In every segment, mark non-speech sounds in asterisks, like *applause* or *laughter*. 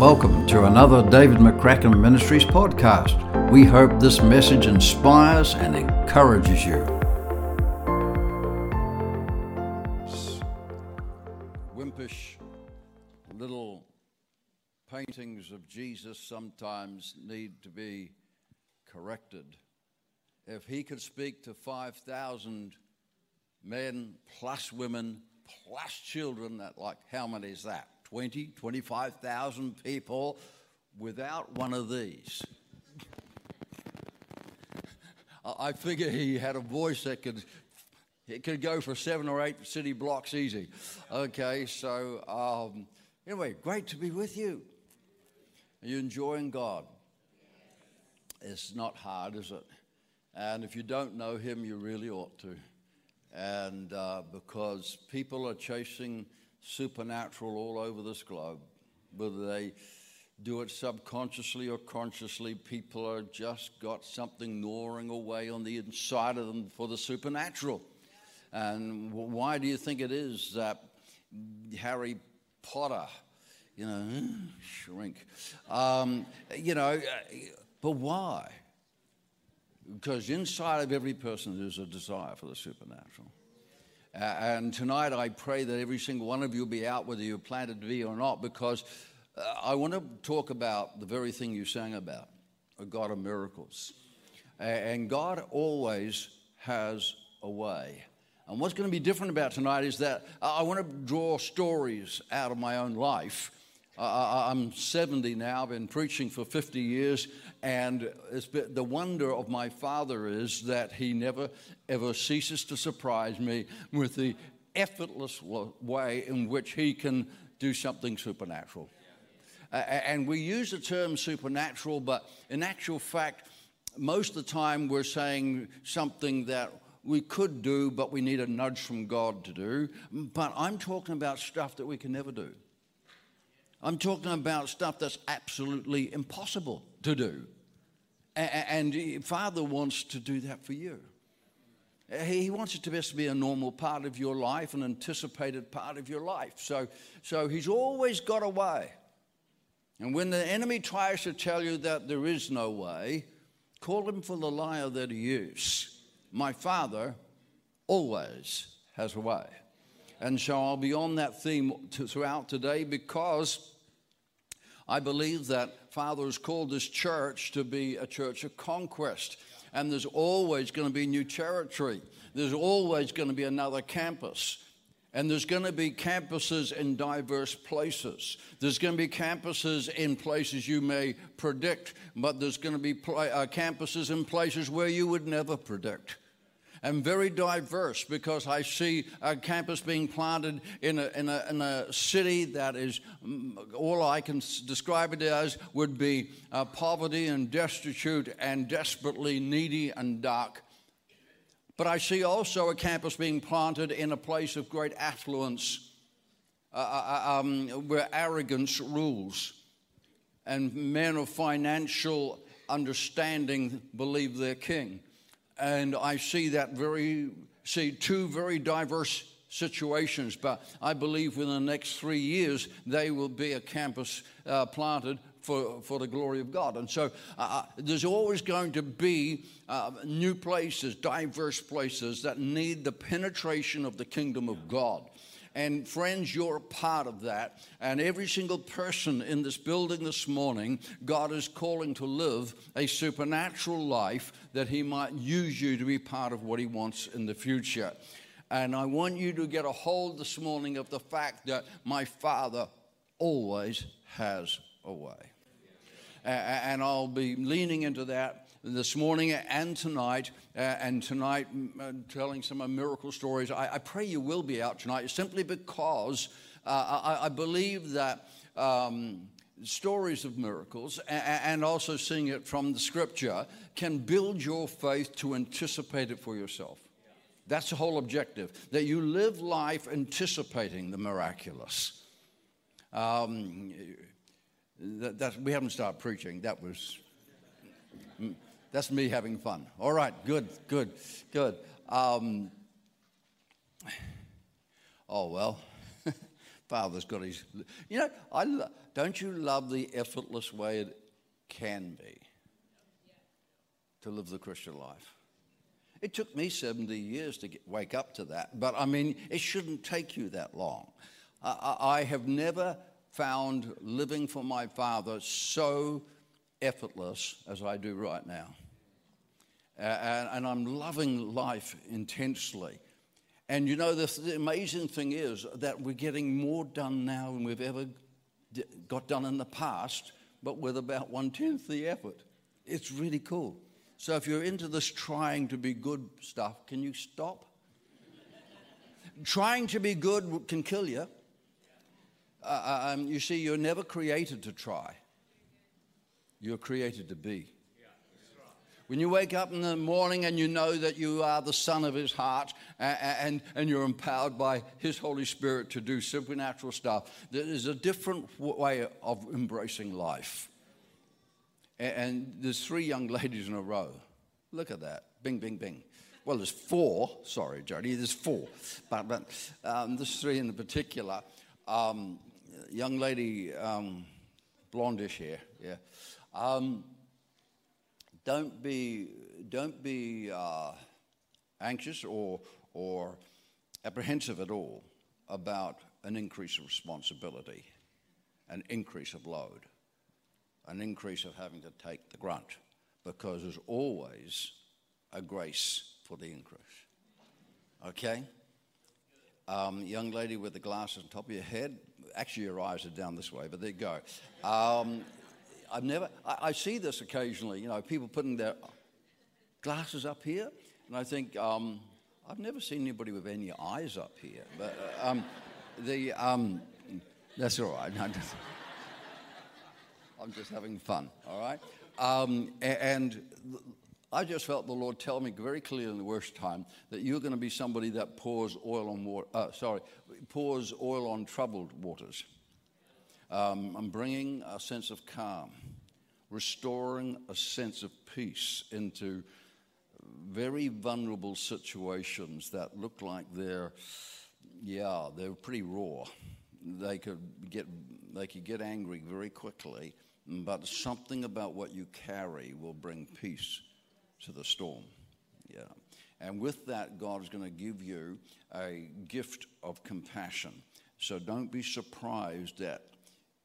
Welcome to another David McCracken Ministries podcast. We hope this message inspires and encourages you. Wimpish little paintings of Jesus sometimes need to be corrected. If he could speak to 5,000 men plus women plus children, that like how many is that? 20, 25,000 people without one of these. I figure he had a voice that could it could go for seven or eight city blocks easy. Okay, so um, anyway, great to be with you. Are you enjoying God? It's not hard, is it? And if you don't know Him, you really ought to. And uh, because people are chasing supernatural all over this globe. Whether they do it subconsciously or consciously, people are just got something gnawing away on the inside of them for the supernatural. And why do you think it is that Harry Potter, you know, *sighs* shrink, um, you know, but why? Because inside of every person there's a desire for the supernatural. Uh, and tonight I pray that every single one of you be out, whether you're planted to be or not, because uh, I want to talk about the very thing you sang about a God of miracles. And God always has a way. And what's going to be different about tonight is that I want to draw stories out of my own life. I'm 70 now, I've been preaching for 50 years, and been, the wonder of my father is that he never ever ceases to surprise me with the effortless way in which he can do something supernatural. Uh, and we use the term supernatural, but in actual fact, most of the time we're saying something that we could do, but we need a nudge from God to do. But I'm talking about stuff that we can never do. I'm talking about stuff that's absolutely impossible to do. And Father wants to do that for you. He wants it to just be a normal part of your life, an anticipated part of your life. So, so he's always got a way. And when the enemy tries to tell you that there is no way, call him for the liar that he is. My father always has a way. And so I'll be on that theme throughout today because I believe that Father has called this church to be a church of conquest. And there's always going to be new territory. There's always going to be another campus. And there's going to be campuses in diverse places. There's going to be campuses in places you may predict, but there's going to be pl- uh, campuses in places where you would never predict and very diverse because I see a campus being planted in a, in a, in a city that is, mm, all I can describe it as would be uh, poverty and destitute and desperately needy and dark. But I see also a campus being planted in a place of great affluence uh, uh, uh um, where arrogance rules and men of financial understanding believe they're king. And I see that very, see two very diverse situations, but I believe within the next three years, they will be a campus uh, planted for, for the glory of God. And so uh, uh there's always going to be uh, new places, diverse places that need the penetration of the kingdom of God. And friends, you're a part of that. And every single person in this building this morning, God is calling to live a supernatural life that He might use you to be part of what He wants in the future. And I want you to get a hold this morning of the fact that my Father always has a way. And I'll be leaning into that this morning and tonight, uh, and tonight uh, telling some miracle stories. I, I, pray you will be out tonight simply because uh, I, I, believe that. Um, stories of miracles and also seeing it from the scripture can build your faith to anticipate it for yourself. That's the whole objective, that you live life anticipating the miraculous. Um, that, that, we haven't started preaching. That was that's me having fun. All right, good, good, good. Um, oh, well, *laughs* Father's got his. You know, I lo- don't you love the effortless way it can be to live the Christian life? It took me 70 years to get, wake up to that, but I mean, it shouldn't take you that long. I, I have never found living for my Father so effortless as I do right now. And, and, I'm loving life intensely. And you know, the, the, amazing thing is that we're getting more done now than we've ever d- got done in the past, but with about one tenth the effort. It's really cool. So if you're into this trying to be good stuff, can you stop? *laughs* trying to be good can kill you. Uh, uh, um, you see, you're never created to try, you're created to be. When you wake up in the morning and you know that you are the son of his heart and, and, and you're empowered by his Holy Spirit to do supernatural stuff, there is a different way of embracing life. And, there's three young *laughs* ladies in a row. Look at that. Bing, bing, bing. Well, there's four. Sorry, Jody, there's four. But, but um, there's three in particular. Um, young lady, um, blondish hair, yeah. Um, don't be, don't be uh, anxious or, or apprehensive at all about an increase of responsibility, an increase of load, an increase of having to take the grunt, because there's always a grace for the increase. Okay? Um, young lady with the glasses on top of your head, actually your eyes are down this way, but there you go. Um, I've never, I, I, see this occasionally, you know, people putting their glasses up here, and I think, um, I've never seen anybody with any eyes up here. But uh, um, the, um, that's all right. *laughs* I'm just having fun, all right? Um, and I just felt the Lord tell me very clearly in the worst time that you're going to be somebody that pours oil on water, uh, sorry, pours oil on troubled waters. Um, I'm bringing a sense of calm, restoring a sense of peace into very vulnerable situations that look like they're, yeah, they're pretty raw. They could get, they could get angry very quickly, but something about what you carry will bring peace to the storm. Yeah. And with that, God is going to give you a gift of compassion. So don't be surprised that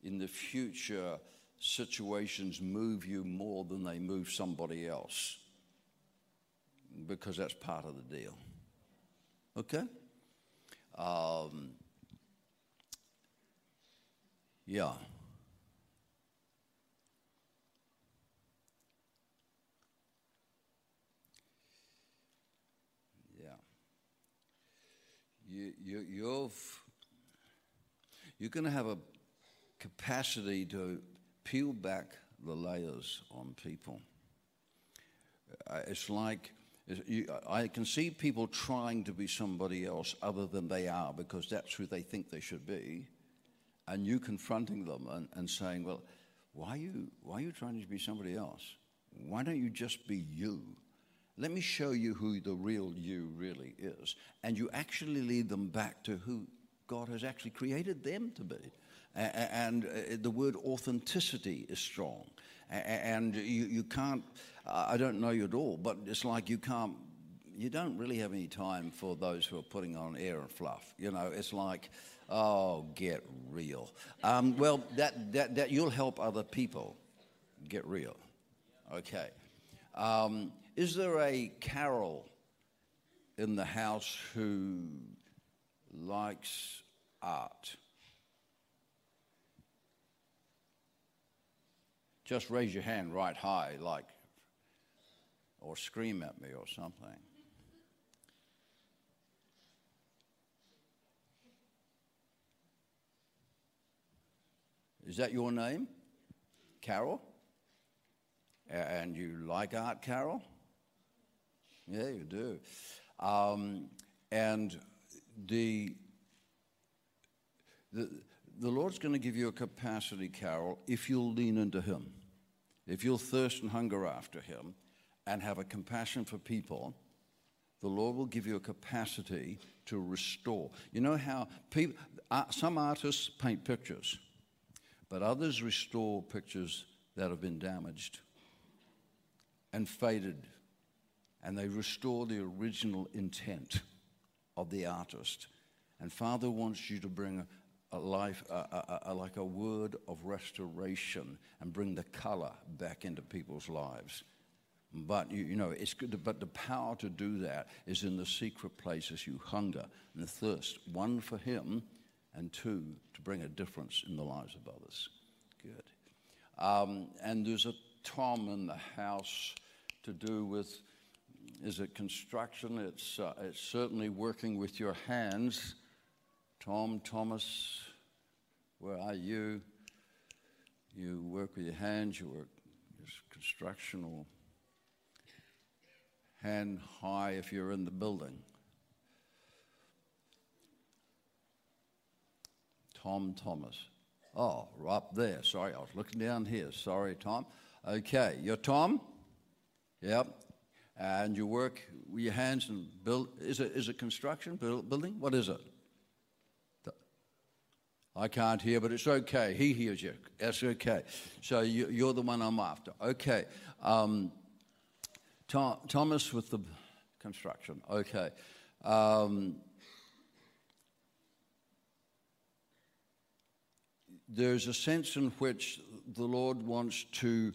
in the future, situations move you more than they move somebody else because that's part of the deal. Okay? Um, yeah. Yeah. You, you, you've, you're going to have a capacity to peel back the layers on people. Uh, it's like I can see people trying to be somebody else other than they are because that's who they think they should be, and you confronting them and, and saying, "Well, why are you why are you trying to be somebody else? Why don't you just be you?" Let me show you who the real you really is. And you actually lead them back to who God has actually created them to be and uh, the word authenticity is strong. And you, you can't, I don't know you at all, but it's like you can't, you don't really have any time for those who are putting on air and fluff. You know, it's like, oh, get real. Um, well, that, that, that you'll help other people get real. Okay. Um, is there a Carol in the house who likes art? Just raise your hand right high, like, or scream at me or something. Is that your name? Carol? And you like art, Carol? Yeah, you do. Um, and the, the, the Lord's going to give you a capacity, Carol, if you'll lean into Him if you'll thirst and hunger after Him and have a compassion for people, the Lord will give you a capacity to restore. You know how people, uh, some artists paint pictures, but others restore pictures that have been damaged and faded, and they restore the original intent of the artist. And Father wants you to bring a, life, a, a, a, like a word of restoration, and bring the color back into people's lives. But you, you, know, it's good. But the power to do that is in the secret places you hunger and thirst. One for Him, and two to bring a difference in the lives of others. Good. Um, and there's a Tom in the house to do with is it construction? It's uh, it's certainly working with your hands. Tom Thomas, where are you? You work with your hands. You work constructional hand high if you're in the building. Tom Thomas. Oh, up there. Sorry, I was looking down here. Sorry, Tom. Okay, you're Tom? Yep. And you work with your hands and build. Is it, is it construction, build, building? What is it? I can't hear, but it's okay. He hears you. That's okay. So you, are the one I'm after. Okay. Um, Thomas with the construction. Okay. Um, there's a sense in which the Lord wants to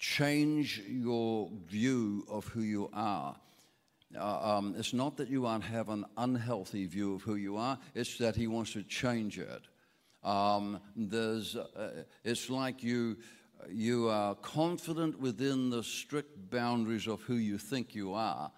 change your view of who you are. Uh, um, it's not that you have an unhealthy view of who you are, it's that He wants to change it. Um, there's, uh, it's like you you are confident within the strict boundaries of who you think you are.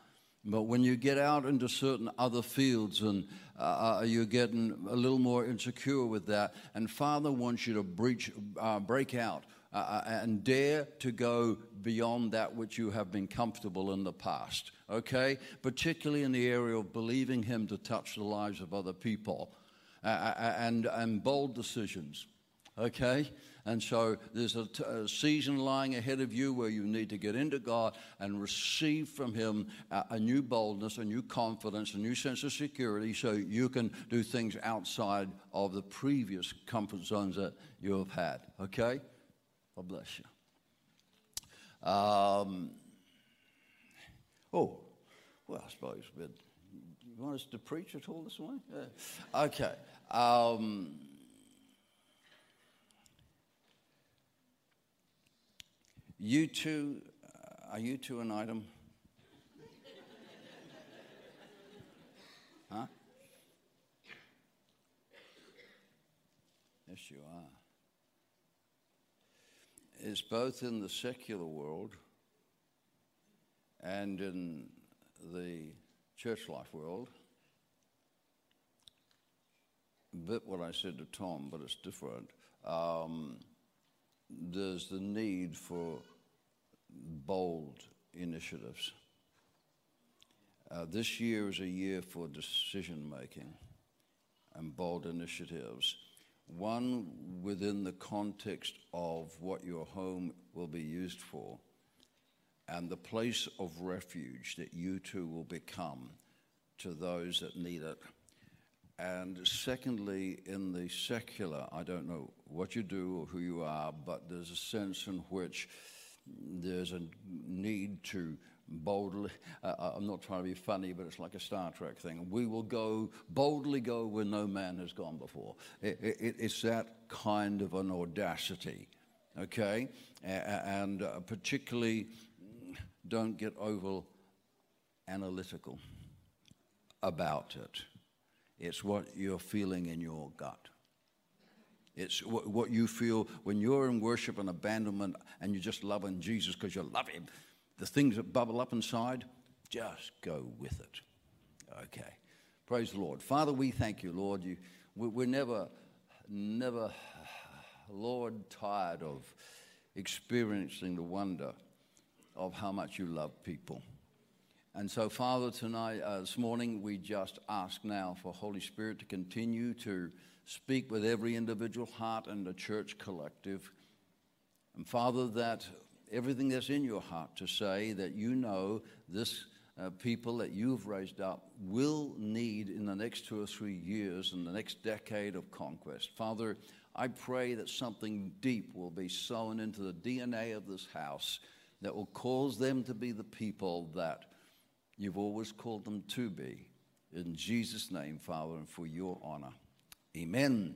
But when you get out into certain other fields and uh, uh, you're getting a little more insecure with that, and Father wants you to breach, uh, break out uh, uh, and dare to go beyond that which you have been comfortable in the past, okay? Particularly in the area of believing Him to touch the lives of other people uh, and, and bold decisions, okay? And so there's a, t- a season lying ahead of you where you need to get into God and receive from Him a, a new boldness, a new confidence, a new sense of security so you can do things outside of the previous comfort zones that you have had. Okay? God bless you. Um, oh, well, I suppose, but you want us to preach at all this morning? Yeah. Okay. Um, You two, uh, are you two an item? huh? Yes, you are. It's both in the secular world and in the church life world. A bit what I said to Tom, but it's different. Um, there's the need for bold initiatives. Uh, this year is a year for decision making and bold initiatives. One within the context of what your home will be used for and the place of refuge that you too will become to those that need it. And secondly, in the secular, I don't know what you do or who you are, but there's a sense in which there's a need to boldly, uh, uh, I'm not trying to be funny, but it's like a Star Trek thing. We will go, boldly go where no man has gone before. It, it, it's that kind of an audacity, okay? And uh, particularly, don't get over analytical about it. It's what you're feeling in your gut. It's what you feel when you're in worship and abandonment and you're just loving Jesus because you love Him. The things that bubble up inside, just go with it. Okay. Praise the Lord. Father, we thank you, Lord. You, we're never, never, Lord, tired of experiencing the wonder of how much you love people. And so, Father, tonight, uh, this morning, we just ask now for Holy Spirit to continue to speak with every individual heart and the church collective. And Father, that everything that's in your heart to say that you know this uh, people that you've raised up will need in the next two or three years, and the next decade of conquest. Father, I pray that something deep will be sown into the DNA of this house that will cause them to be the people that you've always called them to be. In Jesus' name, Father, and for your honor. Amen.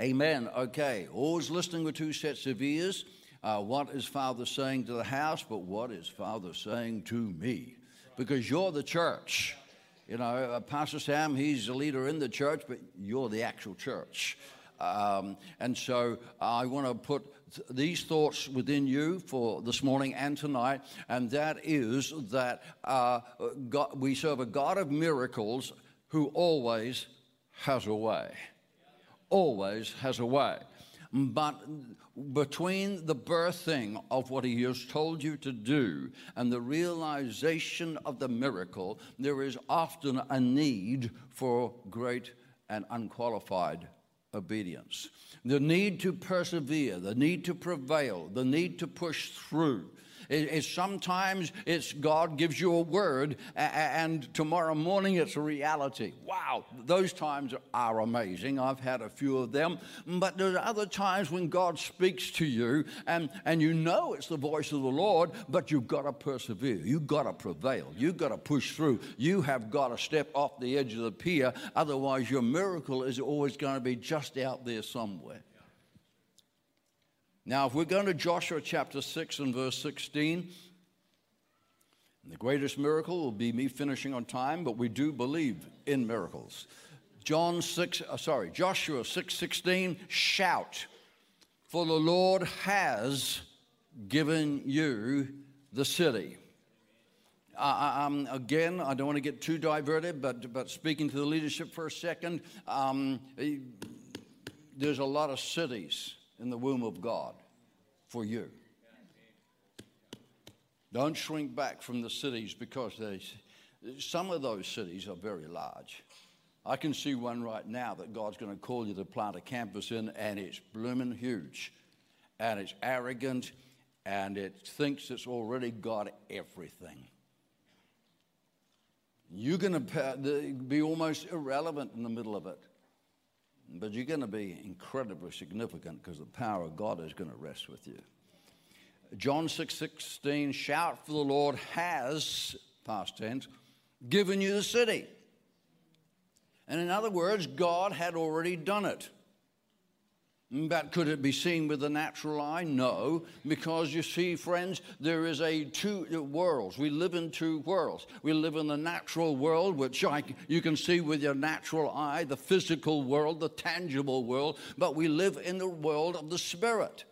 Amen. Okay, always listening with two sets of ears. Uh, what is Father saying to the house, but what is Father saying to me? Because you're the church. You know, uh, Pastor Sam, he's a leader in the church, but you're the actual church. Um, and so I want to put th- these thoughts within you for this morning and tonight, and that is that uh, God, we serve a God of miracles who always has a way. Always has a way. But between the birthing of what he has told you to do and the realization of the miracle, there is often a need for great and unqualified obedience. The need to persevere, the need to prevail, the need to push through. Sometimes it's God gives you a word, and tomorrow morning it's a reality. Wow, those times are amazing. I've had a few of them. But there's other times when God speaks to you, and, and you know it's the voice of the Lord, but you've got to persevere. You've got to prevail. You've got to push through. You have got to step off the edge of the pier. Otherwise, your miracle is always going to be just out there somewhere. Now, if we're going to Joshua chapter 6 and verse 16, the greatest miracle will be me finishing on time, but we do believe in miracles. John 6, uh, sorry, Joshua 6:16, shout, for the Lord has given you the city. Uh, um, again, I don't want to get too diverted, but, but speaking to the leadership for a second, um, there's a lot of cities in the womb of God for you. Don't shrink back from the cities because some of those cities are very large. I can see one right now that God's going to call you to plant a campus in, and it's blooming huge, and it's arrogant, and it thinks it's already got everything. You're going to be almost irrelevant in the middle of it. But you're going to be incredibly significant because the power of God is going to rest with you. John 6 16, shout for the Lord has, past tense, given you the city. And in other words, God had already done it. But could it be seen with the natural eye? No, because you see, friends, there is a two worlds. We live in two worlds. We live in the natural world, which I, you can see with your natural eye, the physical world, the tangible world, but we live in the world of the spirit.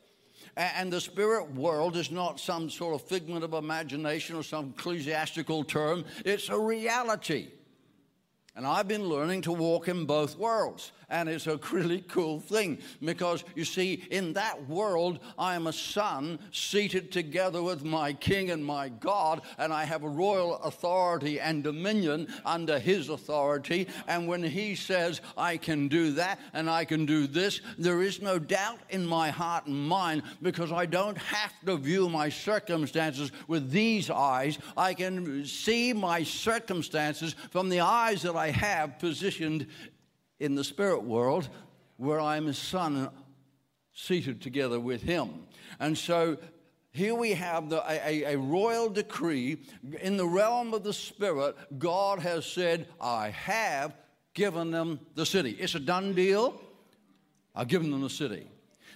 And the spirit world is not some sort of figment of imagination or some ecclesiastical term, it's a reality. And I've been learning to walk in both worlds. And it's a *laughs* really cool thing because you see, in that world, I am a son seated together with my king and my God, and I have a royal authority and dominion under his authority. And when he says, I can do that and I can do this, there is no doubt in my heart and mind because I don't have to view my circumstances with these eyes. I can see my circumstances from the eyes that I have positioned in the spirit world where I'm a son seated together with him. And so here we have the, a, a, royal decree in the realm of the spirit. God has said, I have given them the city. It's a done deal. I've given them the city.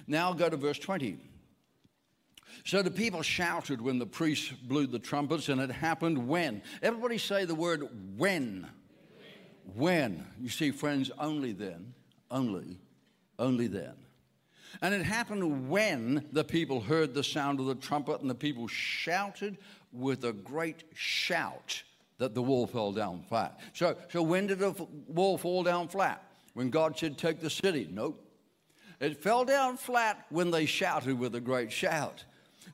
Now go to verse 20. So the people shouted when the priests blew the trumpets, and it happened when. Everybody say the word when. When? You see, friends, only then, only, only then. And it happened when the people heard the sound of the trumpet and the people shouted with a great shout that the wall fell down flat. So, so when did the wall fall down flat? When God said, Take the city? Nope. It fell down flat when they shouted with a great shout.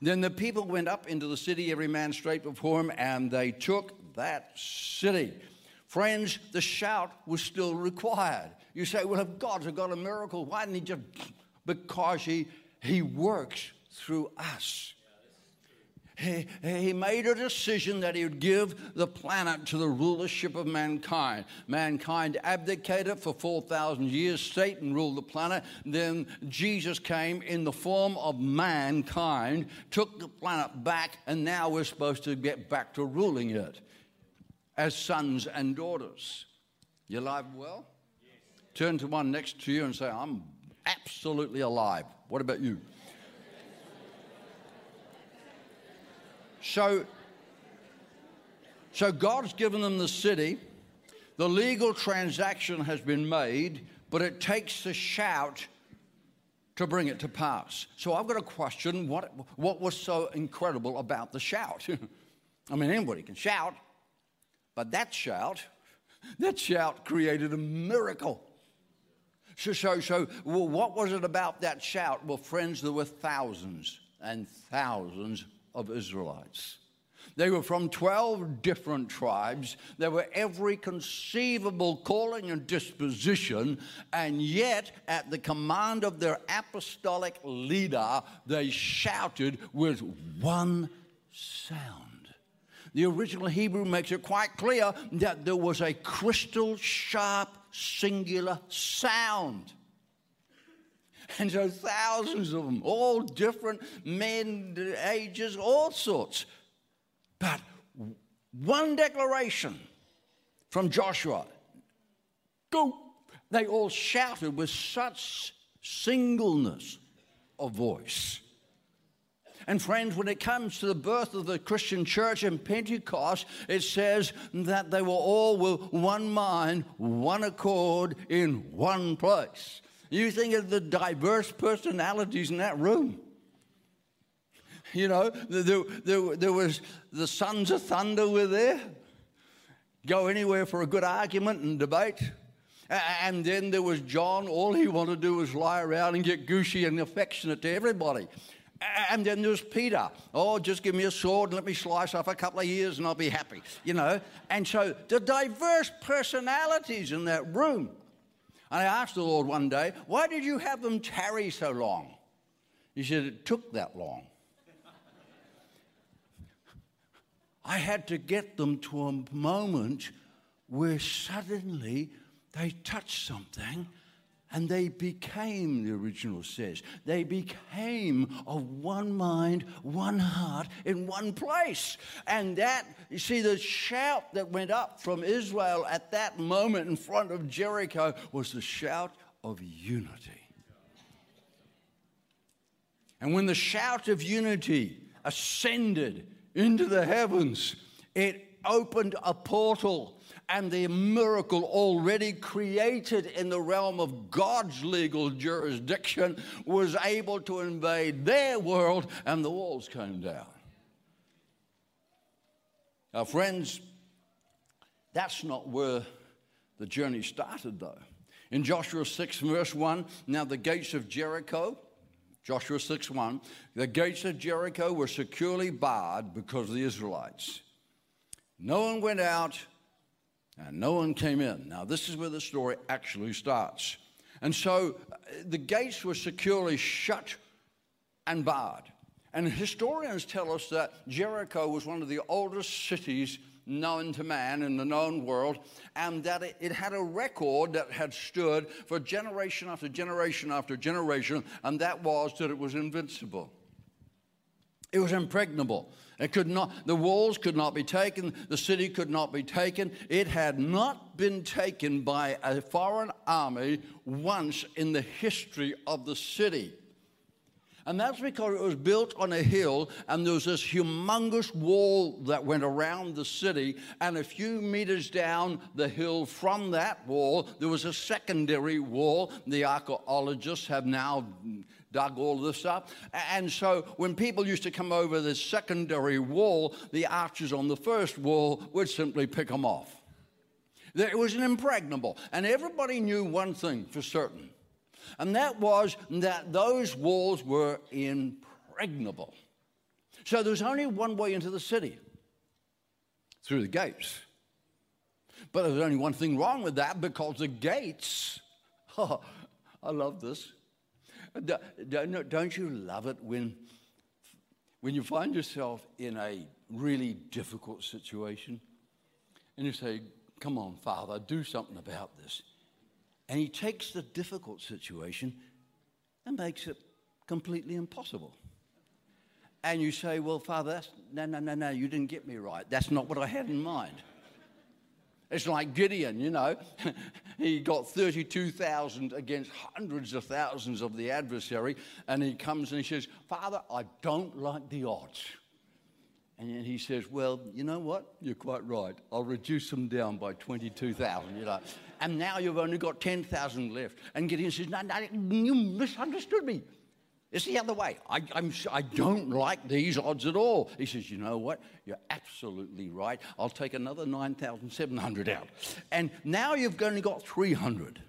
Then the people went up into the city, every man straight before him, and they took that city. Friends, the shout was still required. You say, well, if God's got a miracle, why didn't he just? Because he, he works through us. he, he made a decision that he would give the planet to the rulership of mankind. Mankind abdicated for 4,000 years. Satan ruled the planet. Then Jesus came in the form of mankind, took the planet back, and now we're supposed to get back to ruling it as sons and daughters. You alive well? Yes. Turn to one next to you and say, I'm absolutely alive. What about you? So, so God's given them the city. The legal transaction has been made, but it takes the shout to bring it to pass. So I've got a question what, what was so incredible about the shout? *laughs* I mean, anybody can shout, but that shout, that shout created a miracle. So, so, so well, what was it about that shout? Well, friends, there were thousands and thousands of Israelites. They were from 12 different tribes. They were every conceivable calling and disposition, and yet, at the command of their apostolic leader, they shouted with one sound. The original Hebrew makes it quite clear that there was a crystal sharp, singular sound. And so thousands of them, all different men, ages, all sorts. But one declaration from Joshua go. They all shouted with such singleness of voice. And friends, when it comes to the birth of the Christian church in Pentecost, it says that they were all with one mind, one accord, in one place. You think of the diverse personalities in that room. You know, there, there, there was the sons of thunder were there. Go anywhere for a good argument and debate. And then there was John. All he wanted to do was lie around and get gushy and affectionate to everybody. And then there's Peter. Oh, just give me a sword and let me slice off a couple of ears and I'll be happy, you know. And so the diverse personalities in that room. And I asked the Lord one day, why did you have them tarry so long? He said, it took that long. *laughs* I had to get them to a moment where suddenly they touched something and they became, the original says, they became of one mind, one heart, in one place. And that, you see, the shout that went up from Israel at that moment in front of Jericho was the shout of unity. And when the shout of unity ascended into the heavens, it opened a portal and the miracle already created in the realm of God's legal jurisdiction was able to invade their world, and the walls came down. Now, friends, that's not where the journey started, though. In Joshua 6, verse 1, now the gates of Jericho, Joshua 6 1, the gates of Jericho were securely barred because of the Israelites. No one went out and no one came in. Now, this is where the story actually starts. And so uh, the gates were securely shut and barred. And historians tell us that Jericho was one of the oldest cities known to man in the known world, and that it, it, had a record that had stood for generation after generation after generation, and that was that it was invincible. It was impregnable. It could not, the walls could not be taken, the city could not be taken. It had not been taken by a foreign army once in the history of the city. And that's because it was built on a hill, and there was this humongous wall that went around the city. And a few meters down the hill from that wall, there was a secondary wall. The archaeologists have now dug all this up. And so when people used to come over this secondary wall, the archers on the first wall would simply pick them off. It was an impregnable. And everybody knew one thing for certain and that was that those walls were impregnable. So there was only one way into the city through the gates. But there was only one thing wrong with that because the gates, *laughs* oh, I love this. Don't you love it when, when you find yourself in a really difficult situation and you say, Come on, Father, do something about this. And He takes the difficult situation and makes it completely impossible. And you say, Well, Father, that's, no, no, no, no, you didn't get me right. That's not what I had in mind. It's like Gideon, you know. *laughs* he got 32,000 against hundreds of thousands of the adversary, and he comes and he says, Father, I don't like the odds. And then he says, Well, you know what? You're quite right. I'll reduce them down by 22,000, you know. And now you've only got 10,000 left. And Gideon says, No, no, you misunderstood me. It's the other way. I, I'm, I don't like these odds at all. He says, You know what? You're absolutely right. I'll take another 9,700 out. And now you've only got 300.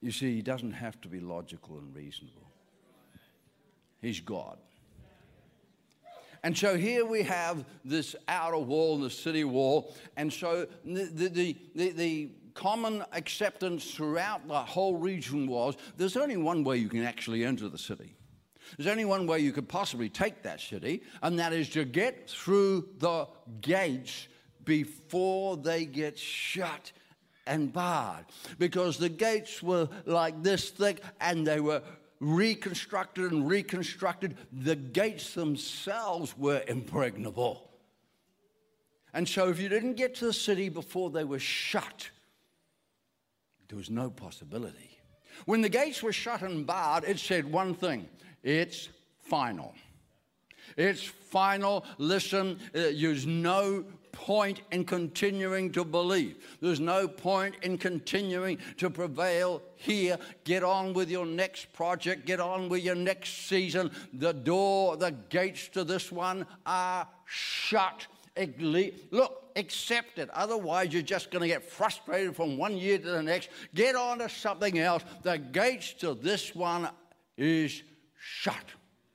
You see, he doesn't have to be logical and reasonable, he's God. And so here we have this outer wall, the city wall. And so the, the, the, the common acceptance throughout the whole region was there's only one way you can actually enter the city. There's only one way you could possibly take that city, and that is to get through the gates before they get shut and barred. Because the gates were like this thick and they were reconstructed and reconstructed. The gates themselves were impregnable. And so, if you didn't get to the city before they were shut, there was no possibility. When the gates were shut and barred, it said one thing it's final. It's final. Listen, uh, there's no point in continuing to believe. There's no point in continuing to prevail here. Get on with your next project, get on with your next season. The door, the gates to this one are shut. Look, accept it. Otherwise, you're just going to get frustrated from one year to the next. Get on to something else. The gates to this one is shut.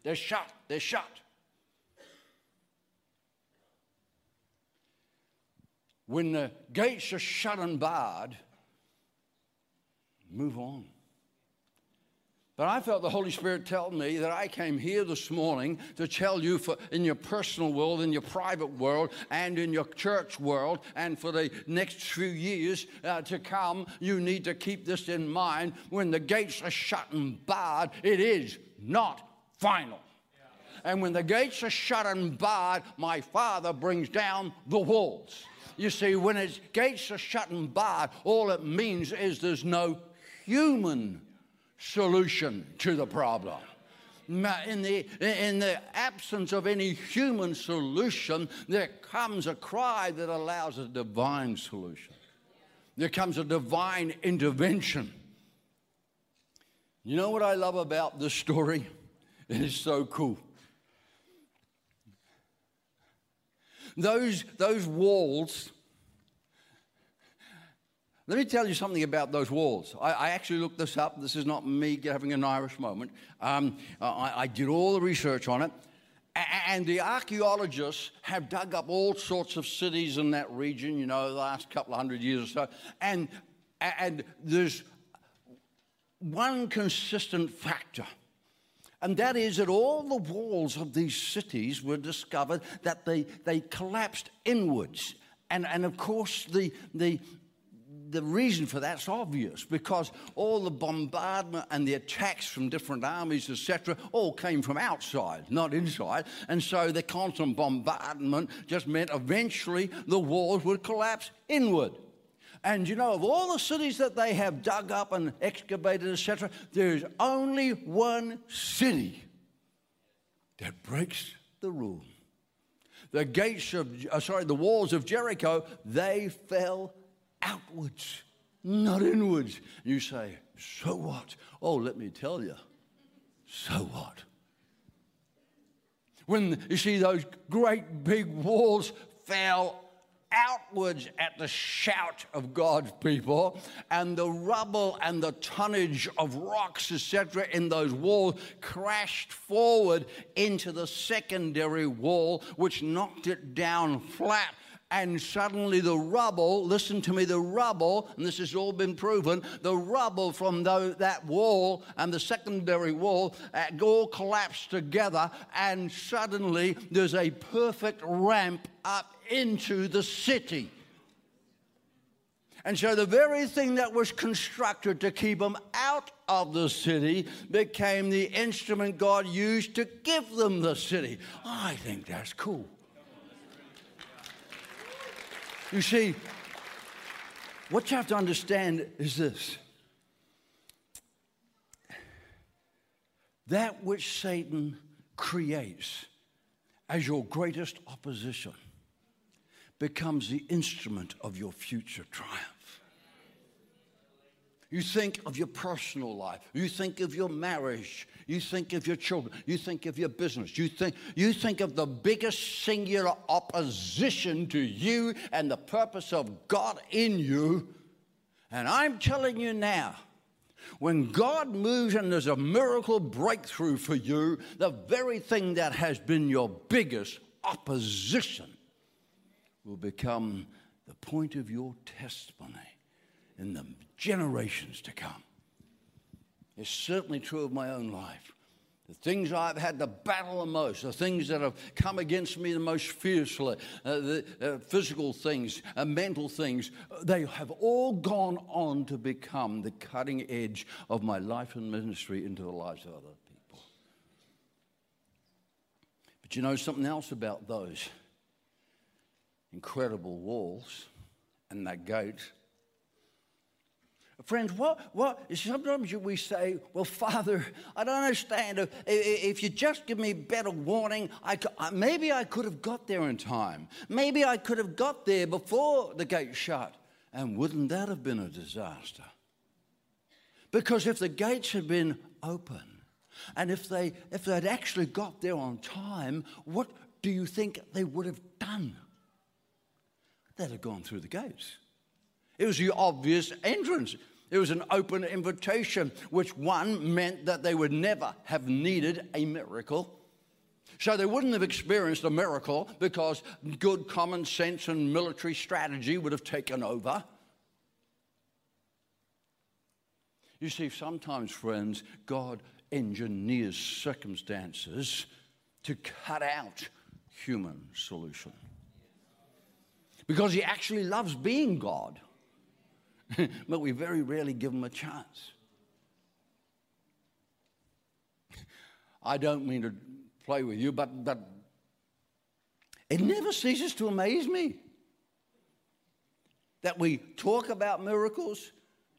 They're shut. They're shut. When the gates are shut and barred, move on. But I felt the Holy Spirit tell me that I came here this morning to tell you for in your personal world, in your private world, and in your church world, and for the next few years uh, to come, you need to keep this in mind. When the gates are shut and barred, it is not final. And when the gates are shut and barred, my Father brings down the walls. You see, when its gates are shut and barred, all it means is there's no human solution to the problem. In the, in the absence of any human solution, there comes a cry that allows a divine solution. There comes a divine intervention. You know what I love about this story? It is so cool. Those, those walls let me tell you something about those walls. I, I, actually looked this up. This is not me having an Irish moment. Um, I, I, did all the research on it. And the archaeologists have dug up all sorts of cities in that region, you know, the last couple of hundred years or so. And, and there's one consistent factor. And that is that all the walls of these cities were discovered that they, they collapsed inwards. And, and of course, the, the, the reason for that's obvious because all the bombardment and the attacks from different armies, etc., all came from outside, not inside. And so the constant bombardment just meant eventually the walls would collapse inward. And you know, of all the cities that they have dug up and excavated, etc., there's only one city that breaks the rule. The gates of, uh, sorry, the walls of Jericho, they fell outwards, not inwards. You say, So what? Oh, let me tell you, so what? When you see those great big walls fell outwards at the shout of God's people, and the rubble and the tonnage of rocks, etc., in those walls crashed forward into the secondary wall, which knocked it down flat and suddenly the rubble, listen to me, the rubble, and this has all been proven, the rubble from the, that wall and the secondary wall uh, all collapsed together, and suddenly there's a perfect ramp up into the city. And so the very thing that was constructed to keep them out of the city became the instrument God used to give them the city. I think that's cool. You see, what you have to understand is this that which Satan creates as your greatest opposition becomes the instrument of your future triumph. You think of your personal life. You think of your marriage. You think of your children. You think of your business. You think, you think of the biggest singular opposition to you and the purpose of God in you. And I'm telling you now, when God moves and there's a miracle breakthrough for you, the very thing that has been your biggest opposition will become the point of your testimony in the generations to come. It's certainly true of my own life. The things I've had to battle the most, the things that have come against me the most fiercely, uh, the uh, physical things, uh, mental things, they have all gone on to become the cutting edge of my life and ministry into the lives of other people. But you know something else about those incredible walls and that gate? Friends, what, what, sometimes we say, well, Father, I don't understand. If you just give me better warning, I maybe I could have got there in time. Maybe I could have got there before the gate shut. And wouldn't that have been a disaster? Because if the gates had been open, and if, they, if they'd actually got there on time, what do you think they would have done? They'd have gone through the gates. It was the obvious entrance. It was an open invitation, which one meant that they would never have needed a miracle. So they wouldn't have experienced a miracle because good common sense and military strategy would have taken over. You see, sometimes, friends, God engineers circumstances to cut out human solution because He actually loves being God. *laughs* but we very rarely give him a chance. I don't mean to play with you, but, but it never ceases to amaze me that we talk about miracles,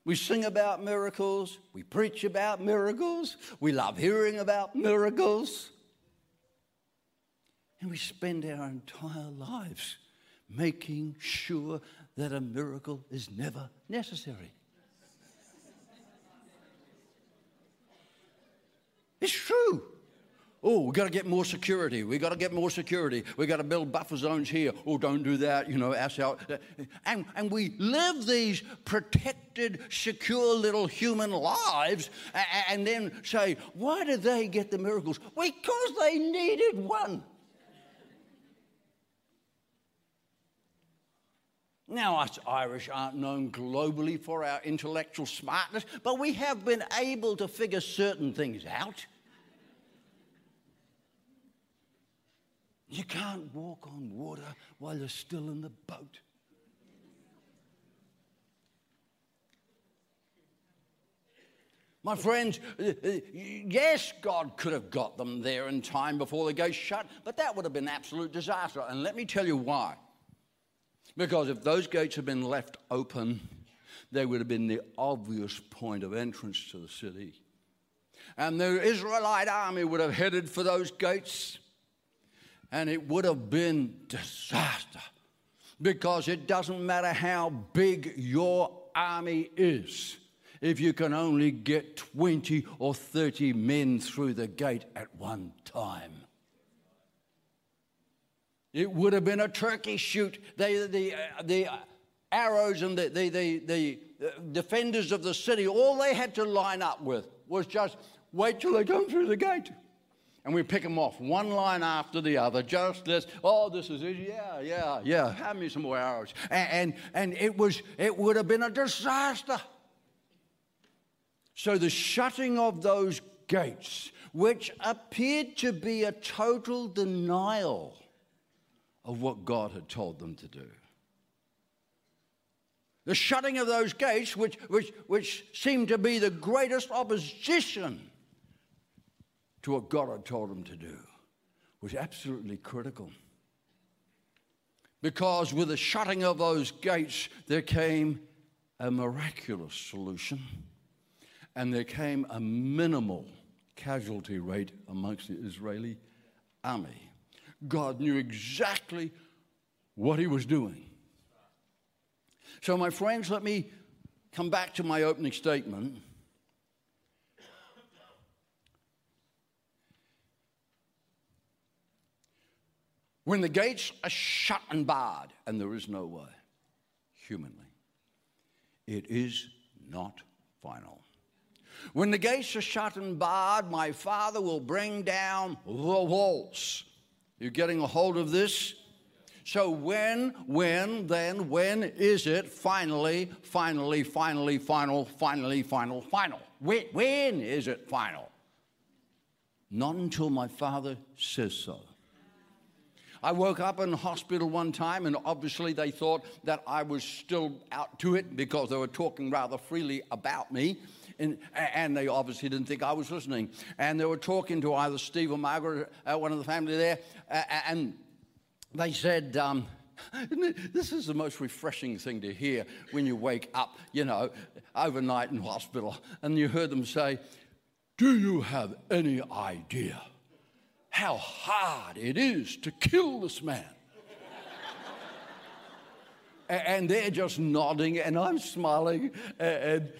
we sing about miracles, we preach about miracles, we love hearing about miracles, and we spend our entire lives making sure that a miracle is never necessary. It's true. Oh, we've got to get more security. We've got to get more security. We've got to build buffer zones here. Oh, don't do that. You know, us out. And, and we live these protected, secure little human lives and then say, why did they get the miracles? Because they needed one. Now, us Irish aren't known globally for our intellectual smartness, but we have been able to figure certain things out. You can't walk on water while you're still in the boat. My friends, uh, uh, yes, God could have got them there in time before the gate shut, but that would have been absolute disaster. And let me tell you why. Because if those gates had been left open, they would have been the obvious point of entrance to the city. And the Israelite army would have headed for those gates, and it would have been disaster. Because it doesn't matter how big your army is, if you can only get 20 or 30 men through the gate at one time. It would have been a turkey shoot. They, the, uh, the arrows and the, the, the, the defenders of the city, all they had to line up with was just wait till they come through the gate. and we pick them off one line after the other, just this, oh, this is easy. yeah, yeah, yeah, have me some more arrows. And, and, and it, was, it would have been a disaster. So the shutting of those gates, which appeared to be a total denial of what God had told them to do. The shutting of those gates, which, which, which seemed to be the greatest opposition to what God had told them to do, was absolutely critical. Because with the shutting of those gates, there came a miraculous solution and there came a minimal casualty rate amongst the Israeli army. God knew exactly what he was doing. So, my friends, let me come back to my opening statement. When the gates are shut and barred, and there is no way, humanly, it is not final. When the gates are shut and barred, my Father will bring down the walls. You getting a hold of this? So when, when, then, when is it finally, finally, finally, final, finally, final, final? When, when is it final? Not until my father says so. I woke up in hospital one time, and obviously they thought that I was still out to it because they were talking rather freely about me. And, and, they obviously didn't think I was listening. And they were talking to either Steve or Margaret, uh, one of the family there, uh, and they said, um, *laughs* this is the most refreshing thing to hear when you wake up, you know, overnight in hospital, and you heard them say, Do you have any idea how hard it is to kill this man? *laughs* and they're just nodding, and I'm smiling, and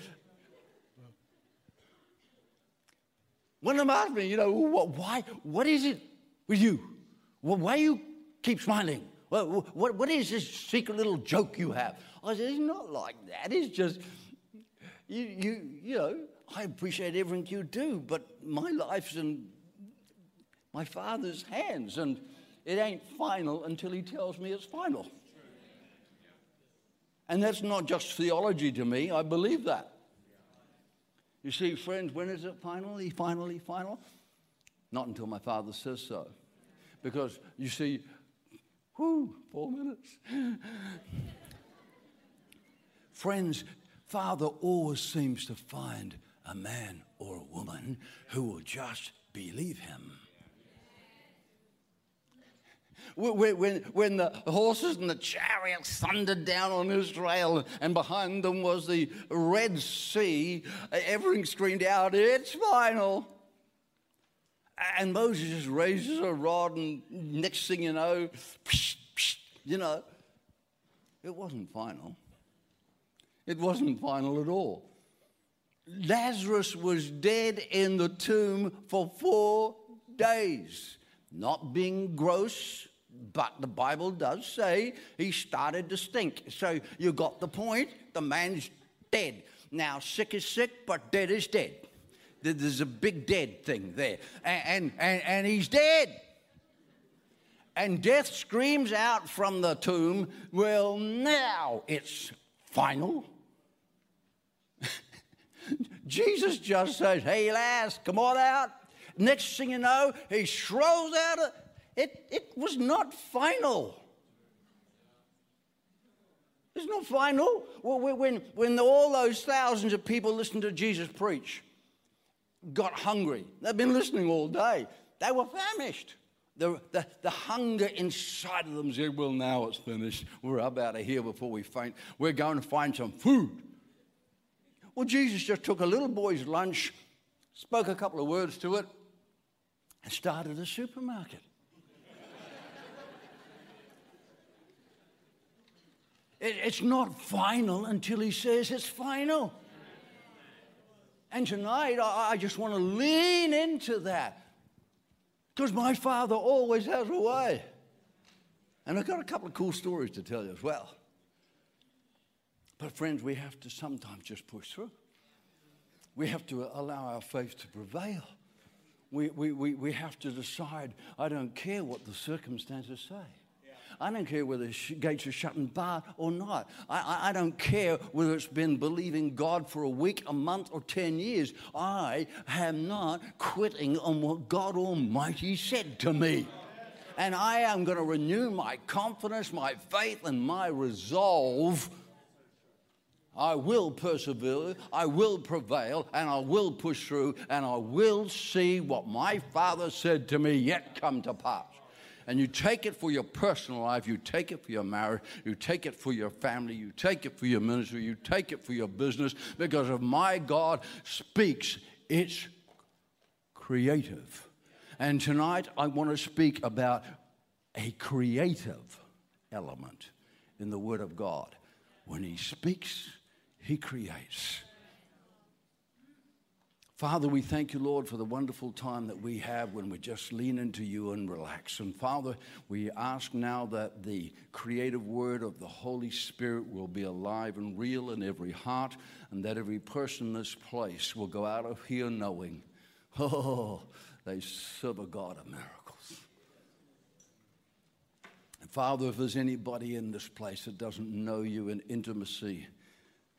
When I'm asking me, you know, what, why, what is it with you? Why you keep smiling? What, what, what is this secret little joke you have? I said, it's not like that. It's just, you, you, you know, I appreciate everything you do, but my life's in my father's hands, and it ain't final until he tells me it's final. And that's not just theology to me, I believe that. You see, friends, when is it finally, finally, final? Not until my father says so. Because you see, whoo, four minutes. *laughs* friends, Father always seems to find a man or a woman who will just believe him when, when, when the horses and the chariots thundered down on Israel, and behind them was the Red Sea, everything screamed out, It's final. And Moses just raises a rod, and next thing you know, psh, psh, you know, it wasn't final. It wasn't final at all. Lazarus was dead in the tomb for four days, not being gross, but the Bible does say he started to stink. So you got the point. The man's dead. Now, sick is sick, but dead is dead. There's a big dead thing there. And, and, and he's dead. And death screams out from the tomb, Well, now it's final. *laughs* Jesus just says, Hey, lass, come on out. Next thing you know, he throws out it, it was not final. It's not final. When, when all those thousands of people listened to Jesus preach, got hungry, they've been listening all day, they were famished. The, the, the hunger inside of them said, Well, now it's finished. We're up out of here before we faint. We're going to find some food. Well, Jesus just took a little boy's lunch, spoke a couple of words to it, and started a supermarket. It's not final until he says it's final. And tonight, I just want to lean into that because my father always has a way. And I've got a couple of cool stories to tell you as well. But, friends, we have to sometimes just push through. We have to allow our faith to prevail we, we, we, we have to decide I don't care what the circumstances say. I don't care whether the gates are shut and barred or not. I, I, I, don't care whether it's been believing God for a week, a month, or 10 years. I am not quitting on what God Almighty said to me. And I am going to renew my confidence, my faith, and my resolve I will persevere, I will prevail, and I will push through, and I will see what my Father said to me yet come to pass. And you take it for your personal life, you take it for your marriage, you take it for your family, you take it for your ministry, you take it for your business, because if my God speaks, it's creative. And tonight I want to speak about a creative element in the Word of God. When He speaks, he creates. Father, we thank you, Lord, for the wonderful time that we have when we just lean into you and relax. And Father, we ask now that the creative word of the Holy Spirit will be alive and real in every heart, and that every person in this place will go out of here knowing, oh, they serve a God of miracles. And Father, if there's anybody in this place that doesn't know you in intimacy,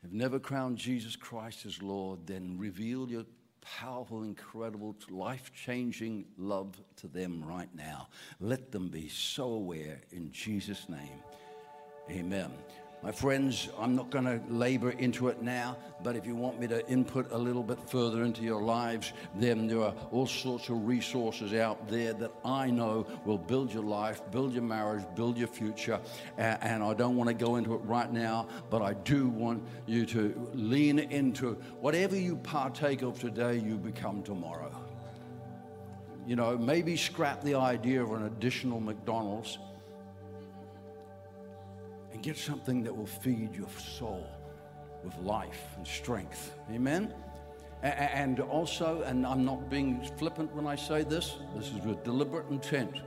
have never crowned Jesus Christ as Lord, then reveal your powerful, incredible, life changing love to them right now. Let them be so aware in Jesus' name. Amen. My friends, I'm not going to labor into it now, but if you want me to input a little bit further into your lives, then there are all sorts of resources out there that I know will build your life, build your marriage, build your future. And I don't want to go into it right now, but I do want you to lean into whatever you partake of today, you become tomorrow. You know, maybe scrap the idea of an additional McDonald's and get something that will feed your soul with life and strength. Amen? And also, and I'm not being flippant when I say this, this is with deliberate intent.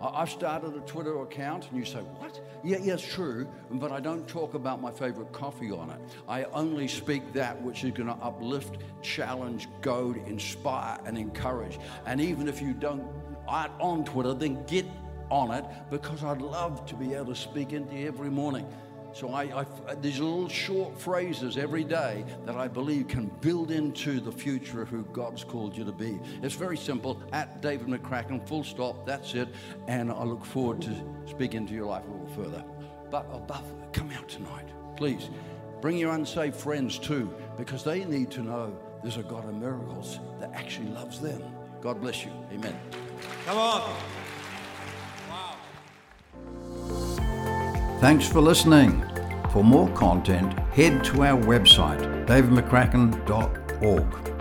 I've started a Twitter account, and you say, What? Yeah, yes, yeah, true, but I don't talk about my favorite coffee on it. I only speak that which is going to uplift, challenge, goad, inspire, and encourage. And even if you don't aren't on Twitter, then get on it because I'd love to be able to speak into you every morning. So I, I, these little short phrases every day that I believe can build into the future of who God's called you to be. It's very simple. At David McCracken, full stop. That's it. And I look forward to speaking to your life a little further. But above, come out tonight, please. Bring your unsaved friends too, because they need to know there's a God of miracles that actually loves them. God bless you. Amen. Come on. Thanks for listening. For more content, head to our website, davidmccracken.org.